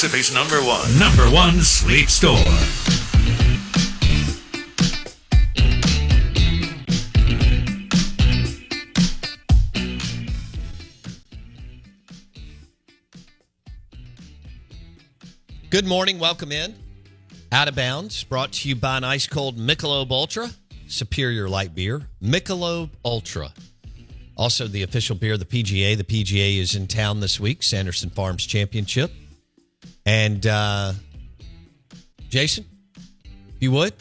Mississippi's number one, number one sleep store. Good morning. Welcome in. Out of bounds, brought to you by an ice cold Michelob Ultra, superior light beer. Michelob Ultra. Also, the official beer of the PGA. The PGA is in town this week, Sanderson Farms Championship. And uh, Jason, if you would,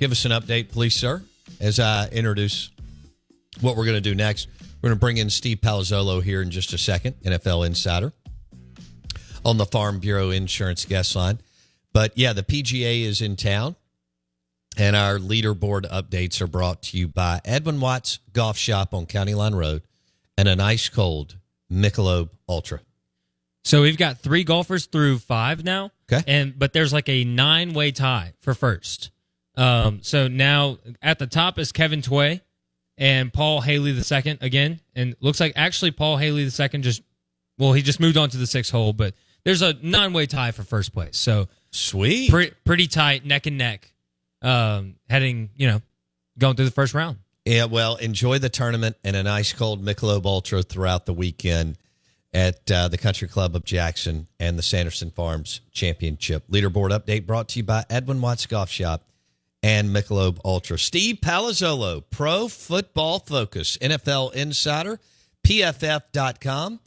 give us an update, please, sir, as I introduce what we're going to do next. We're going to bring in Steve Palazzolo here in just a second, NFL insider on the Farm Bureau Insurance guest line. But yeah, the PGA is in town, and our leaderboard updates are brought to you by Edwin Watts Golf Shop on County Line Road and an ice cold Michelob Ultra. So we've got three golfers through five now. Okay. And but there's like a nine way tie for first. Um, so now at the top is Kevin Tway and Paul Haley the second again. And looks like actually Paul Haley the second just well, he just moved on to the sixth hole, but there's a nine way tie for first place. So Sweet. pretty pretty tight, neck and neck. Um, heading, you know, going through the first round. Yeah, well, enjoy the tournament and an ice cold Michelob Ultra throughout the weekend at uh, the Country Club of Jackson and the Sanderson Farms Championship. Leaderboard update brought to you by Edwin Watts Golf Shop and Michelob Ultra. Steve Palazzolo, Pro Football Focus, NFL Insider, PFF.com.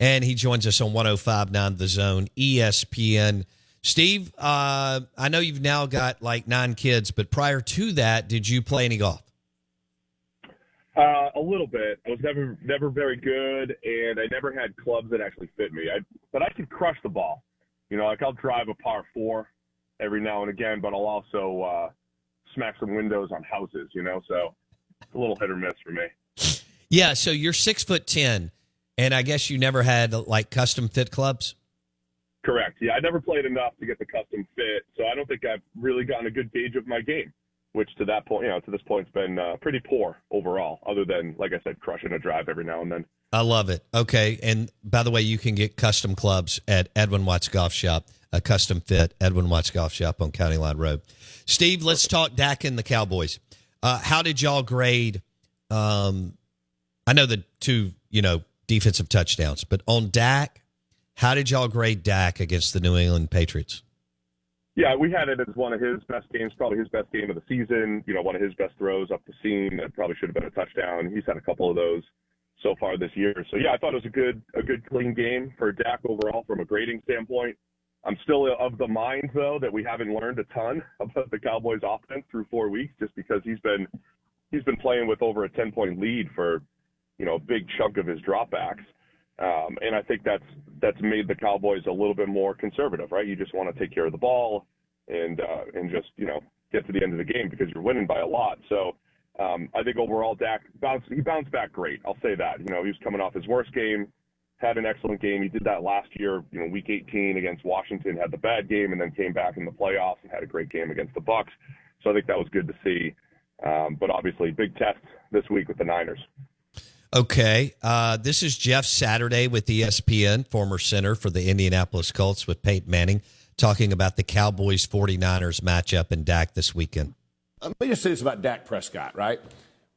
And he joins us on 1059 The Zone, ESPN. Steve, uh, I know you've now got like nine kids, but prior to that, did you play any golf? Uh, a little bit. I was never never very good, and I never had clubs that actually fit me. I but I could crush the ball. You know, like I'll drive a par four every now and again, but I'll also uh, smack some windows on houses. You know, so it's a little hit or miss for me. Yeah, so you're six foot ten, and I guess you never had like custom fit clubs. Correct. Yeah, I never played enough to get the custom fit, so I don't think I've really gotten a good gauge of my game. Which to that point, you know, to this point, it's been uh, pretty poor overall. Other than, like I said, crushing a drive every now and then. I love it. Okay, and by the way, you can get custom clubs at Edwin Watts Golf Shop, a custom fit Edwin Watts Golf Shop on County Line Road. Steve, let's talk Dak and the Cowboys. Uh, how did y'all grade? Um, I know the two, you know, defensive touchdowns, but on Dak, how did y'all grade Dak against the New England Patriots? Yeah, we had it as one of his best games, probably his best game of the season. You know, one of his best throws up the seam that probably should have been a touchdown. He's had a couple of those so far this year. So yeah, I thought it was a good, a good clean game for Dak overall from a grading standpoint. I'm still of the mind though that we haven't learned a ton about the Cowboys offense through four weeks, just because he's been he's been playing with over a 10 point lead for you know a big chunk of his dropbacks. Um, and I think that's that's made the Cowboys a little bit more conservative, right? You just want to take care of the ball and uh, and just you know get to the end of the game because you're winning by a lot. So um, I think overall Dak bounced he bounced back great. I'll say that. You know he was coming off his worst game, had an excellent game. He did that last year. You know Week 18 against Washington had the bad game and then came back in the playoffs and had a great game against the Bucks. So I think that was good to see. Um, but obviously big test this week with the Niners. Okay. Uh, this is Jeff Saturday with ESPN, former center for the Indianapolis Colts with Peyton Manning, talking about the Cowboys 49ers matchup in Dak this weekend. Let me just say this about Dak Prescott, right?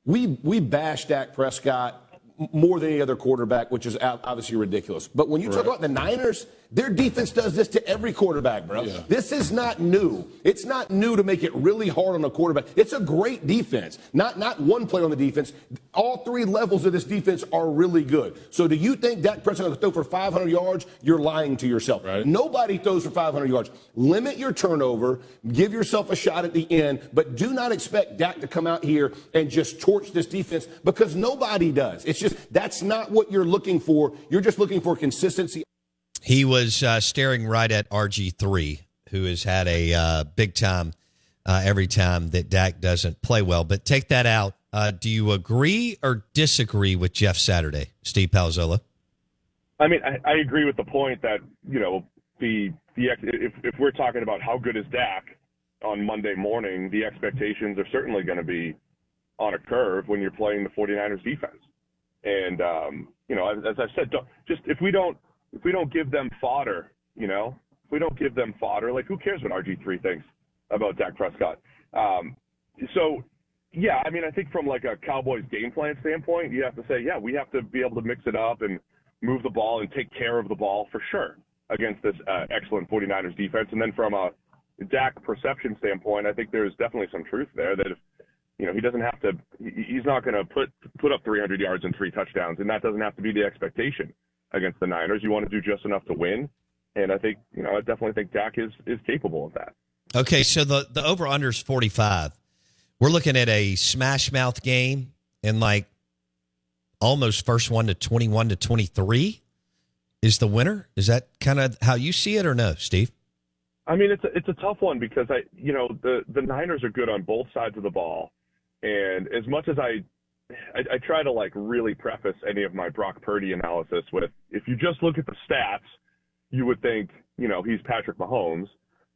We we bash Dak Prescott more than any other quarterback, which is obviously ridiculous. But when you talk about the Niners, their defense does this to every quarterback, bro. This is not new. It's not new to make it really hard on a quarterback. It's a great defense. Not not one player on the defense. All three levels of this defense are really good. So do you think Dak Prescott will throw for 500 yards? You're lying to yourself. Nobody throws for 500 yards. Limit your turnover. Give yourself a shot at the end, but do not expect Dak to come out here and just torch this defense because nobody does. It's just that's not what you're looking for. You're just looking for consistency. He was uh, staring right at RG3, who has had a uh, big time uh, every time that Dak doesn't play well. But take that out. Uh, do you agree or disagree with Jeff Saturday, Steve Palazzolo? I mean, I, I agree with the point that you know the the if if we're talking about how good is Dak on Monday morning, the expectations are certainly going to be on a curve when you're playing the 49ers defense. And um, you know, as, as I've said, just if we don't if we don't give them fodder, you know, if we don't give them fodder. Like, who cares what RG three thinks about Dak Prescott? Um, so, yeah, I mean, I think from like a Cowboys game plan standpoint, you have to say, yeah, we have to be able to mix it up and move the ball and take care of the ball for sure against this uh, excellent 49ers defense. And then from a Dak perception standpoint, I think there's definitely some truth there that if you know he doesn't have to, he's not going to put put up 300 yards and three touchdowns, and that doesn't have to be the expectation against the Niners. You want to do just enough to win, and I think you know I definitely think Dak is is capable of that. Okay, so the the over under is 45. We're looking at a smash mouth game and like almost first one to 21 to 23 is the winner. Is that kind of how you see it or no, Steve? I mean, it's a, it's a tough one because I, you know, the the Niners are good on both sides of the ball, and as much as I, I, I try to like really preface any of my Brock Purdy analysis with, if you just look at the stats, you would think, you know, he's Patrick Mahomes,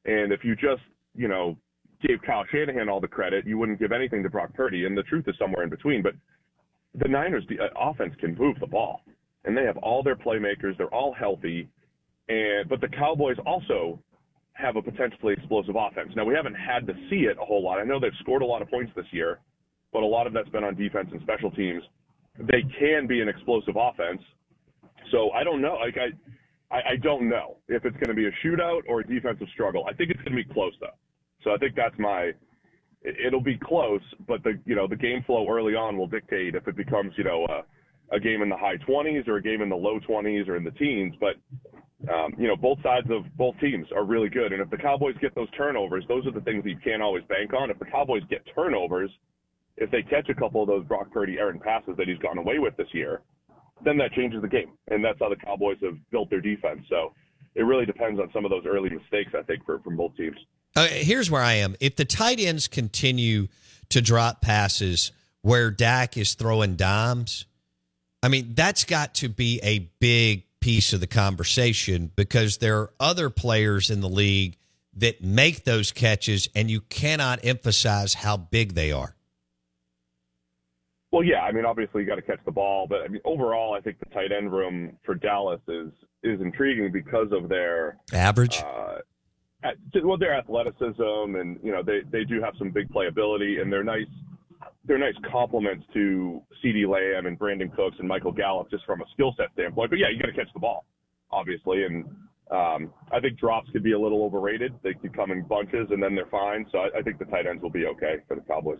and if you just, you know, gave Kyle Shanahan all the credit, you wouldn't give anything to Brock Purdy, and the truth is somewhere in between. But the Niners' the uh, offense can move the ball, and they have all their playmakers. They're all healthy, and but the Cowboys also have a potentially explosive offense. Now, we haven't had to see it a whole lot. I know they've scored a lot of points this year, but a lot of that's been on defense and special teams. They can be an explosive offense. So I don't know. Like I, I, I don't know if it's going to be a shootout or a defensive struggle. I think it's going to be close though. So I think that's my. It'll be close, but the you know the game flow early on will dictate if it becomes you know a, a game in the high 20s or a game in the low 20s or in the teens. But um, you know, both sides of both teams are really good. And if the Cowboys get those turnovers, those are the things that you can't always bank on. If the Cowboys get turnovers, if they catch a couple of those Brock Purdy errant passes that he's gone away with this year, then that changes the game. And that's how the Cowboys have built their defense. So it really depends on some of those early mistakes, I think, for, from both teams. Here's where I am. If the tight ends continue to drop passes where Dak is throwing dimes, I mean, that's got to be a big piece of the conversation because there are other players in the league that make those catches, and you cannot emphasize how big they are. Well, yeah, I mean, obviously you got to catch the ball, but I mean, overall, I think the tight end room for Dallas is is intriguing because of their average. Uh, at, well, their athleticism, and you know, they they do have some big playability, and they're nice they're nice complements to CeeDee Lamb and Brandin Cooks and Michael Gallup just from a skill set standpoint. But yeah, you got to catch the ball, obviously. And um, I think drops could be a little overrated. They could come in bunches and then they're fine. So I, I think the tight ends will be okay for the Cowboys.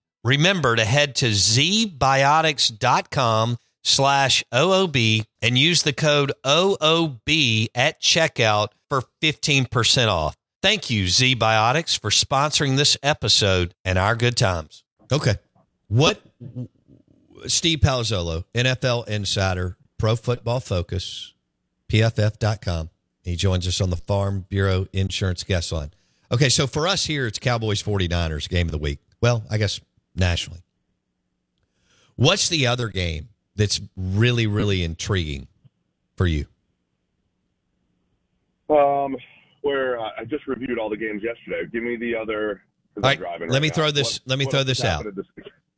Remember to head to zbiotics.com slash OOB and use the code OOB at checkout for 15% off. Thank you, ZBiotics, for sponsoring this episode and our good times. Okay. What Steve Palazzolo, NFL insider, Pro Football Focus, PFF.com. He joins us on the Farm Bureau Insurance Guest Line. Okay, so for us here, it's Cowboys 49ers game of the week. Well, I guess nationally. What's the other game that's really, really intriguing for you? Um, where uh, I just reviewed all the games yesterday. Give me the other. All right, let right me now. throw this. What, let me throw this out.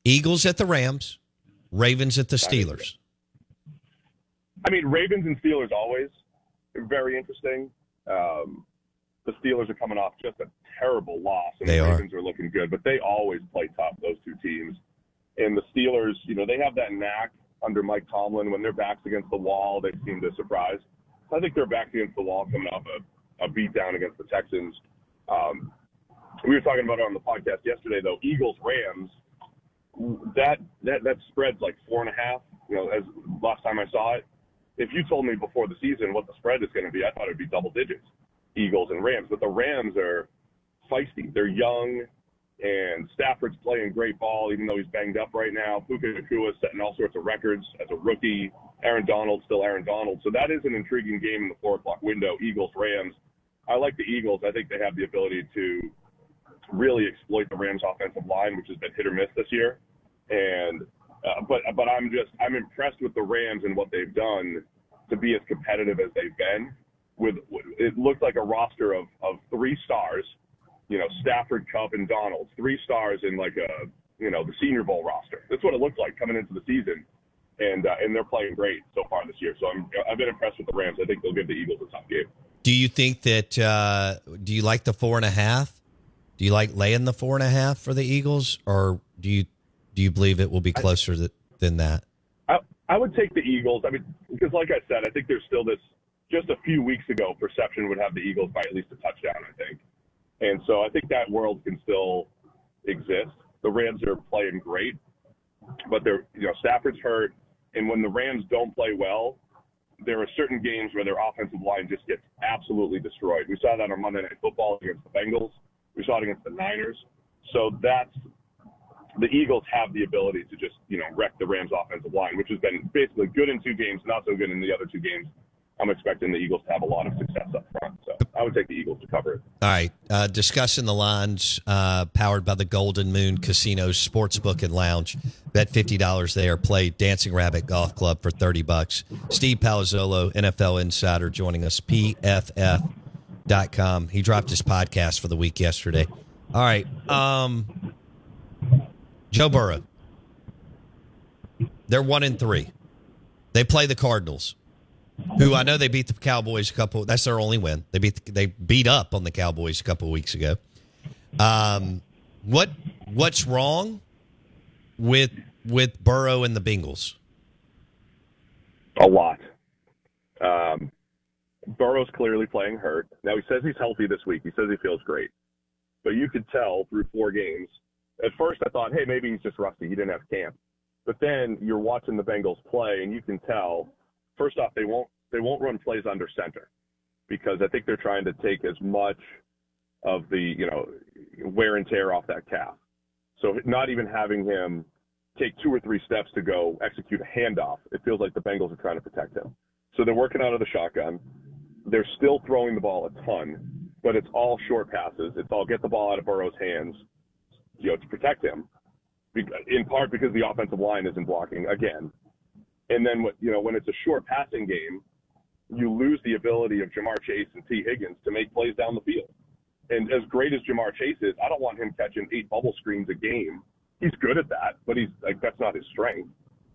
Eagles at the Rams, Ravens at the Steelers. I mean, Ravens and Steelers always very interesting. Um, the Steelers are coming off just a terrible loss, and they the. Ravens are looking good, but they always play tough. Those two teams, and the Steelers, you know, they have that knack under Mike Tomlin when their backs against the wall, they seem to surprise. I think their backs against the wall coming off a, a beat down against the Texans. Um, we were talking about it on the podcast yesterday, though. Eagles Rams, that that that spread's like four and a half. You know, as last time I saw it, if you told me before the season what the spread is going to be, I thought it'd be double digits, Eagles and Rams. But the Rams are feisty. They're young, and Stafford's playing great ball, even though he's banged up right now. Puka Nacua is setting all sorts of records as a rookie. Aaron Donald still Aaron Donald. So that is an intriguing game in the four o'clock window. Eagles Rams. I like the Eagles. I think they have the ability to really exploit the Rams offensive line, which has been hit or miss this year. And uh, but but I'm just I'm impressed with the Rams and what they've done to be as competitive as they've been. With it looked like a roster of of three stars, you know Stafford, Kupp, and Donald, three stars in like a you know the Senior Bowl roster. That's what it looked like coming into the season, and uh, and they're playing great so far this year. So I'm I've been impressed with the Rams. I think they'll give the Eagles a tough game. Do you think that? Uh, do you like the four and a half? Do you like laying the four and a half for the Eagles, or do you do you believe it will be closer I, than that? I, I would take the Eagles. I mean, because like I said, I think there's still this. Just a few weeks ago, perception would have the Eagles by at least a touchdown. I think, and so I think that world can still exist. The Rams are playing great, but they're you know Stafford's hurt, and when the Rams don't play well, there are certain games where their offensive line just gets absolutely destroyed. We saw that on Monday Night Football against the Bengals. We saw it against the Niners. So that's the Eagles have the ability to just, you know, wreck the Rams offensive line, which has been basically good in two games, not so good in the other two games. I'm expecting the Eagles to have a lot of success up front. So I would take the Eagles to cover it. All right. Uh, discussing the lines, uh, powered by the Golden Moon Casino Sportsbook and Lounge. Bet $50 there. Play Dancing Rabbit Golf Club for 30 bucks. Steve Palazzolo, NFL Insider, joining us. PFF.com. He dropped his podcast for the week yesterday. All right. Um, Joe Burrow. They're one in three. They play the Cardinals, who I know they beat the Cowboys a couple. That's their only win. They beat they beat up on the Cowboys a couple weeks ago. Um, what what's wrong with with Burrow and the Bengals? A lot. Um, Burrow's clearly playing hurt. Now he says he's healthy this week. He says he feels great, but you could tell through four games at first I thought, hey, maybe he's just rusty. He didn't have camp. But then you're watching the Bengals play, and you can tell. First off, they won't they won't run plays under center because I think they're trying to take as much of the you know wear and tear off that calf. So not even having him take two or three steps to go execute a handoff, it feels like the Bengals are trying to protect him. So they're working out of the shotgun. They're still throwing the ball a ton, but it's all short passes. It's all get the ball out of Burrow's hands you know, to protect him, in part because the offensive line isn't blocking again. And then, you know, when it's a short passing game, you lose the ability of Ja'Marr Chase and Tee Higgins to make plays down the field. And as great as Ja'Marr Chase is, I don't want him catching eight bubble screens a game. He's good at that, but he's like that's not his strength.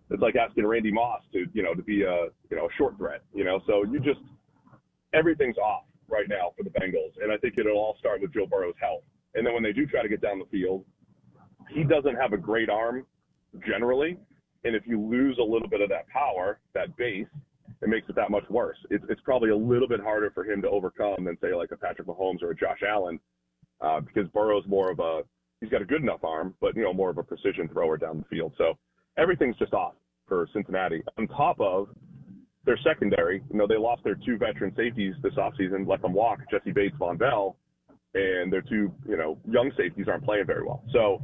It's like asking Randy Moss to, you know, to be a, you know, a short threat, you know. So you just everything's off right now for the Bengals, and I think it'll all start with Joe Burrow's health. And then when they do try to get down the field, he doesn't have a great arm generally. And if you lose a little bit of that power, that base, it makes it that much worse. It's, it's probably a little bit harder for him to overcome than say like a Patrick Mahomes or a Josh Allen, uh, because Burrow's more of a he's got a good enough arm, but you know more of a precision thrower down the field. So everything's just off for Cincinnati. On top of their secondary, you know they lost their two veteran safeties this offseason, let them walk, Jessie Bates, Vonn Bell, and their two you know young safeties aren't playing very well. So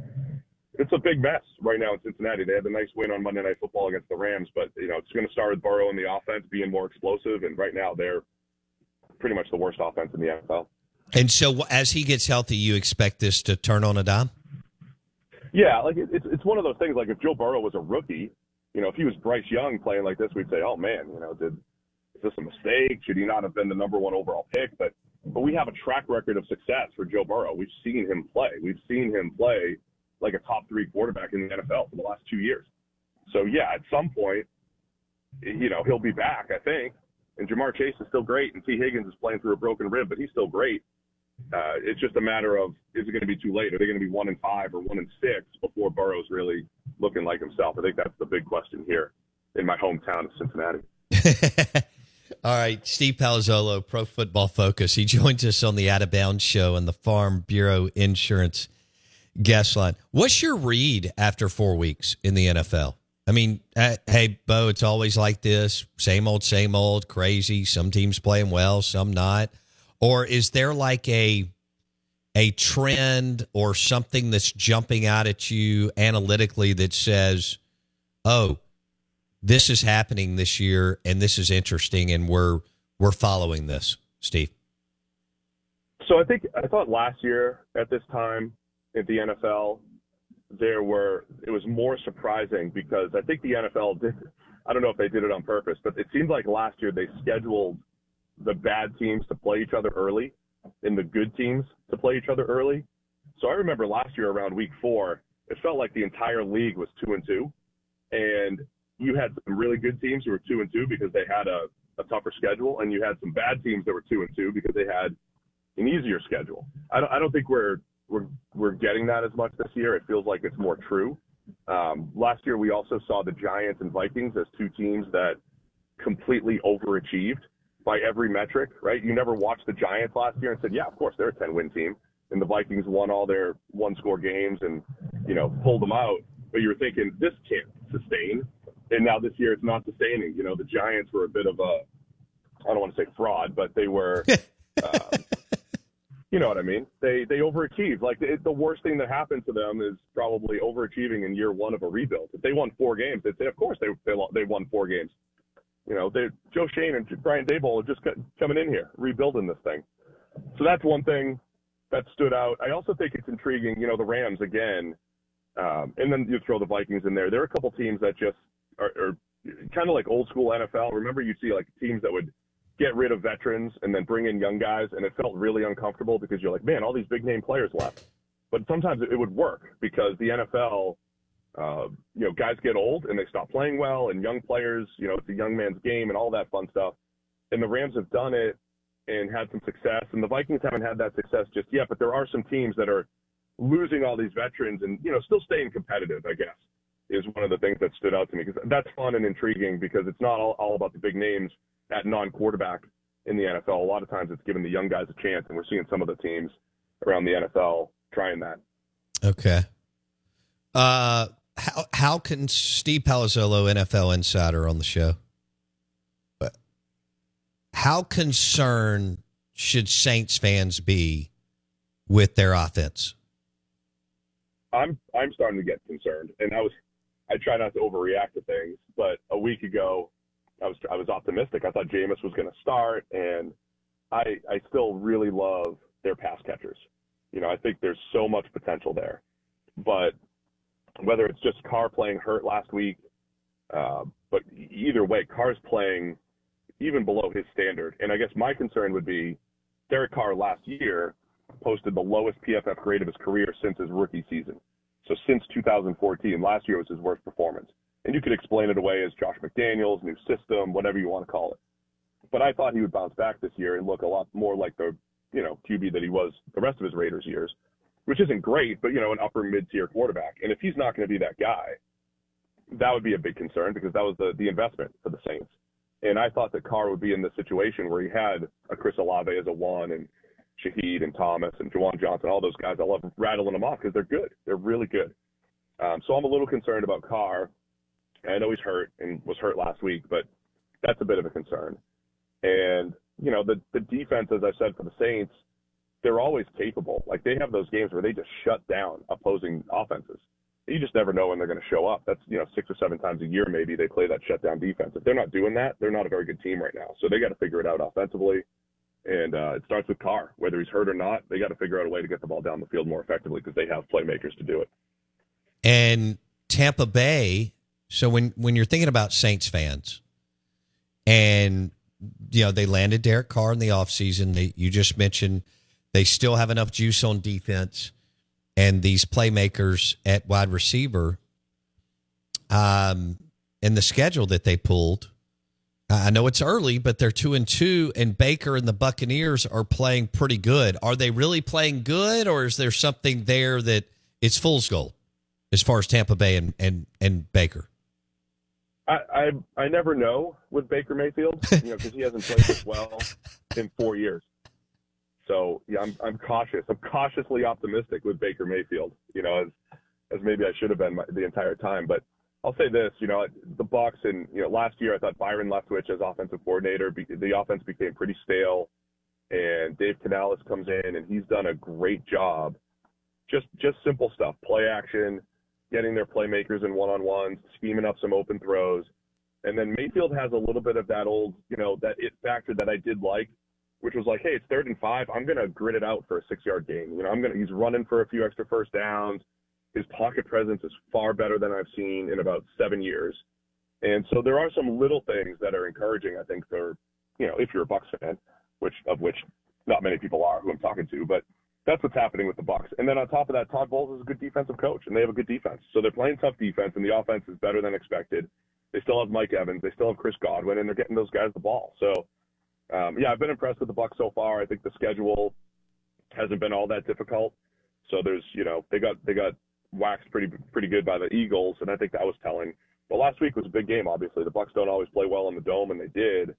it's a big mess right now in Cincinnati. They had a nice win on Monday Night Football against the Rams, but you know it's going to start with Burrow and the offense being more explosive, and right now they're pretty much the worst offense in the NFL. And so, as he gets healthy, you expect this to turn on a dime? Yeah, like it's it's one of those things. Like if Joe Burrow was a rookie, you know, if he was Bryce Young playing like this, we'd say, oh man, you know, did is this a mistake? Should he not have been the number one overall pick? But but we have a track record of success for Joe Burrow. We've seen him play. We've seen him play like a top three quarterback in the NFL for the last two years. So yeah, at some point, you know, he'll be back, I think. And Ja'Marr Chase is still great, and Tee Higgins is playing through a broken rib, but he's still great. Uh, it's just a matter of is it going to be too late? Are they going to be one and five or one and six before Burrow's really looking like himself? I think that's the big question here in my hometown of Cincinnati. All right, Steve Palazzolo, Pro Football Focus. He joins us on the Out of Bounds show and the Farm Bureau Insurance guest line. What's your read after four weeks in the NFL? I mean, uh, hey, Bo, it's always like this same old, same old, crazy. Some teams playing well, some not. Or is there like a a trend or something that's jumping out at you analytically that says, "Oh, this is happening this year and this is interesting and we're we're following this." Steve. So I think I thought last year at this time at the NFL there were it was more surprising because I think the NFL did I don't know if they did it on purpose, but it seemed like last year they scheduled the bad teams to play each other early and the good teams to play each other early. So I remember last year around week four, it felt like the entire league was two and two. And you had some really good teams who were two and two because they had a, a tougher schedule, and you had some bad teams that were two and two because they had an easier schedule. I don't, I don't think we're we're we're getting that as much this year. It feels like it's more true. Um, last year, we also saw the Giants and Vikings as two teams that completely overachieved by every metric. Right? You never watched the Giants last year and said, "Yeah, of course they're a 10-win team," and the Vikings won all their one-score games and you know pulled them out. But you were thinking this can't sustain. And now this year it's not sustaining. You know, the Giants were a bit of a I don't want to say fraud, but they were. you know what I mean? They they overachieved. Like it, the worst thing that happened to them is probably overachieving in year one of a rebuild. If they won four games, they'd say, of course they they they won four games. You know, they Joe Schoen and Brian Daboll are just coming in here rebuilding this thing. So that's one thing that stood out. I also think it's intriguing. You know, the Rams again, um, and then you throw the Vikings in there. There are a couple teams that just are, are kind of like old school NFL. Remember, you see like teams that would get rid of veterans and then bring in young guys, and it felt really uncomfortable because you're like, man, all these big name players left. But sometimes it would work because the NFL, uh, you know, guys get old and they stop playing well, and young players, you know, it's a young man's game and all that fun stuff. And the Rams have done it and had some success, and the Vikings haven't had that success just yet. But there are some teams that are losing all these veterans and you know still staying competitive, I guess, is one of the things that stood out to me because that's fun and intriguing because it's not all, all about the big names at non-quarterback in the NFL. A lot of times it's giving the young guys a chance, and we're seeing some of the teams around the NFL trying that. Okay. Uh, how how can Steve Palazzolo, NFL insider, on the show? But how concerned should Saints fans be with their offense? I'm I'm starting to get concerned, and I was I try not to overreact to things, but a week ago I was I was optimistic. I thought Jameis was going to start, and I I still really love their pass catchers. You know, I think there's so much potential there. But whether it's just Carr playing hurt last week, uh, but either way, Carr's playing even below his standard. And I guess my concern would be Derek Carr last year posted the lowest PFF grade of his career since his rookie season. So since 2014, last year was his worst performance and you could explain it away as Josh McDaniels, new system, whatever you want to call it. But I thought he would bounce back this year and look a lot more like the you know QB that he was the rest of his Raiders years, which isn't great, but you know an upper mid tier quarterback. And if he's not going to be that guy, that would be a big concern because that was the the investment for the Saints. And I thought that Carr would be in the situation where he had a Chris Olave as a one and Shaheed and Thomas and Juwan Johnson, all those guys. I love rattling them off because they're good. They're really good. Um, so I'm a little concerned about Carr I know he's hurt and was hurt last week, but that's a bit of a concern. And you know, the the defense, as I said for the Saints, they're always capable. Like they have those games where they just shut down opposing offenses. You just never know when they're going to show up. That's you know six or seven times a year maybe they play that shutdown defense. If they're not doing that, they're not a very good team right now. So they got to figure it out offensively. And uh, it starts with Carr. Whether he's hurt or not, they got to figure out a way to get the ball down the field more effectively because they have playmakers to do it. And Tampa Bay so when when you're thinking about Saints fans, and you know they landed Derek Carr in the offseason, they you just mentioned they still have enough juice on defense, and these playmakers at wide receiver. Um, and the schedule that they pulled, I know it's early, but they're two and two, and Baker and the Buccaneers are playing pretty good. Are they really playing good, or is there something there that it's fool's gold as far as Tampa Bay and and and Baker? I, I I never know with Baker Mayfield, you know, because he hasn't played as well in four years. So yeah, I'm I'm cautious. I'm cautiously optimistic with Baker Mayfield. You know, as as maybe I should have been my, the entire time. But I'll say this, you know, the Bucks and you know last year I thought Byron Leftwich as offensive coordinator, the offense became pretty stale, and Dave Canales comes in and he's done a great job. Just just simple stuff, play action, getting their playmakers in one on ones, scheming up some open throws. And then Mayfield has a little bit of that old, you know, that it factor that I did like, which was like, hey, it's third and five. I'm going to grit it out for a six yard gain. You know, I'm going to, he's running for a few extra first downs. His pocket presence is far better than I've seen in about seven years. And so there are some little things that are encouraging, I think, for, you know, if you're a Bucks fan, which of which not many people are who I'm talking to, but that's what's happening with the Bucks. And then on top of that, Todd Bowles is a good defensive coach, and they have a good defense. So they're playing tough defense, and the offense is better than expected. They still have Mike Evans, they still have Chris Godwin, and they're getting those guys the ball. So, um, yeah, I've been impressed with the Bucks so far. I think the schedule hasn't been all that difficult. So there's, you know, they got they got waxed pretty pretty good by the Eagles, and I think that was telling. But last week was a big game. Obviously, the Bucks don't always play well in the dome, and they did.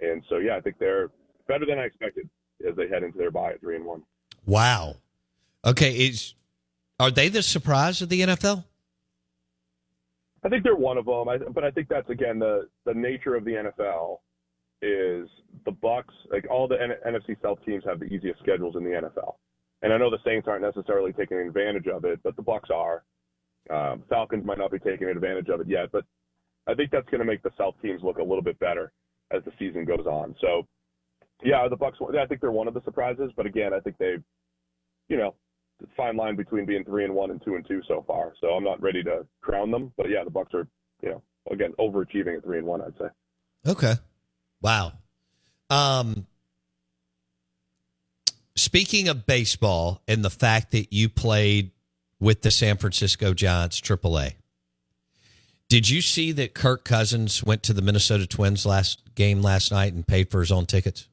And so, yeah, I think they're better than I expected as they head into their bye at three and one. Wow. Okay, is are they the surprise of the NFL? I think they're one of them, I, but I think that's again the the nature of the NFL is the Bucks. Like all the N- NFC South teams have the easiest schedules in the NFL, and I know the Saints aren't necessarily taking advantage of it, but the Bucks are. Um, Falcons might not be taking advantage of it yet, but I think that's going to make the South teams look a little bit better as the season goes on. So, yeah, the Bucks. I think they're one of the surprises, but again, I think they, you know, fine line between being three and one and two and two so far. So I'm not ready to crown them, but yeah, the Bucks are, you know, again overachieving at three and one. I'd say. Okay. Wow. Um, speaking of baseball and the fact that you played with the San Francisco Giants AAA, did you see that Kirk Cousins went to the Minnesota Twins last game last night and paid for his own tickets?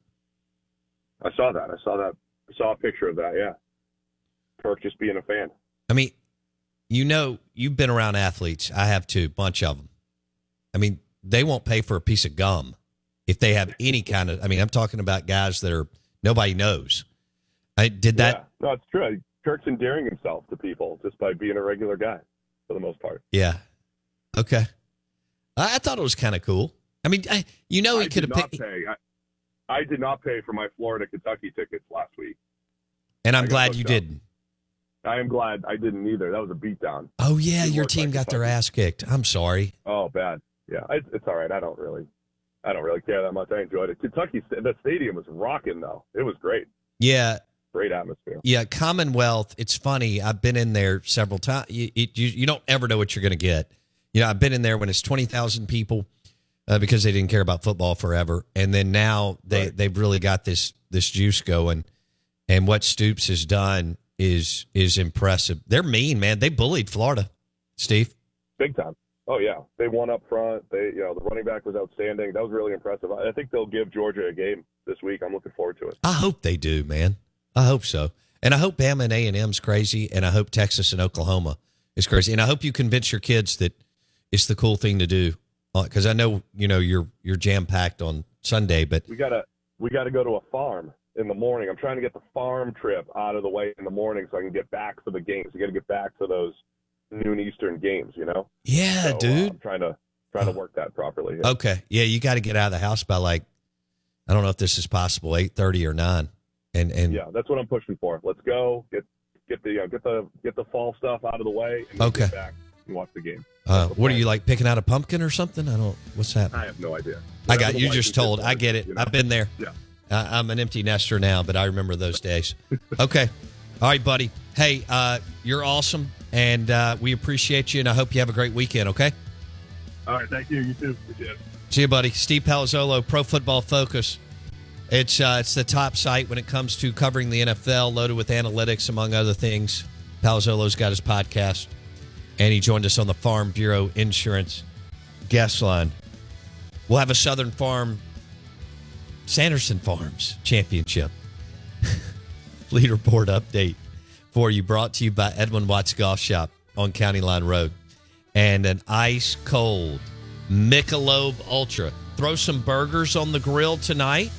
I saw that. I saw that. I saw a picture of that. Yeah. Kirk just being a fan. I mean, you know, you've been around athletes. I have too, bunch of them. I mean, they won't pay for a piece of gum if they have any kind of. I mean, I'm talking about guys that are nobody knows. I did that. Yeah. No, it's true. Kirk's endearing himself to people just by being a regular guy, for the most part. Yeah. Okay. I, I thought it was kind of cool. I mean, I, you know, he could have paid. I, did not pay for my Florida Kentucky tickets last week, and I'm glad you up. didn't. I am glad I didn't either. That was a beatdown. Oh yeah, your team got their ass kicked. I'm sorry. Oh bad. Yeah, it's, it's all right. I don't really, I don't really care that much. I enjoyed it. Kentucky, the stadium was rocking though. It was great. Yeah. Great atmosphere. Yeah, Commonwealth. It's funny. I've been in there several times. You, you, you don't ever know what you're going to get. You know, I've been in there when it's twenty thousand people uh, because they didn't care about football forever, and then now they right. they've really got this this juice going. And what Stoops has done is is impressive. They're mean, man. They bullied Florida, Steve. Big time. Oh yeah, they won up front. They, you know, the running back was outstanding. That was really impressive. I think they'll give Georgia a game this week. I'm looking forward to it. I hope they do, man. I hope so. And I hope Bama and A and M's crazy, and I hope Texas and Oklahoma is crazy, and I hope you convince your kids that it's the cool thing to do. Because uh, I know you know you're you're jam packed on Sunday, but we gotta we gotta go to a farm in the morning. I'm trying to get the farm trip out of the way in the morning so I can get back for the games. You got to get back for those noon Eastern games, you know? Yeah, so, uh, dude. Uh, I'm trying to trying to work that properly. Yeah. Okay. Yeah, you got to get out of the house by like I don't know if this is possible, 8:30 or 9. And and Yeah, that's what I'm pushing for. Let's go. Get get the uh, get the get the fall stuff out of the way and okay. get back and watch the game. Uh, what are you like picking out a pumpkin or something? I don't. What's happening? I have no idea. I got you. Just told. I get it. You know? I've been there. Yeah. Uh, I'm an empty nester now, but I remember those days. Okay. All right, buddy. Hey, uh, you're awesome, and uh, we appreciate you, and I hope you have a great weekend, okay? All right. Thank you. You too. Appreciate it. See you, buddy. Steve Palazzolo, Pro Football Focus. It's uh, it's the top site when it comes to covering the NFL, loaded with analytics, among other things. Palazzolo's got his podcast, and he joined us on the Farm Bureau Insurance guest line. We'll have a Southern Farm Sanderson Farms Championship leaderboard update for you, brought to you by Edwin Watts Golf Shop on County Line Road. And an ice cold Michelob Ultra. Throw some burgers on the grill tonight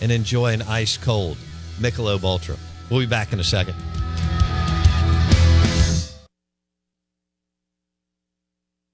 and enjoy an ice cold Michelob Ultra. We'll be back in a second.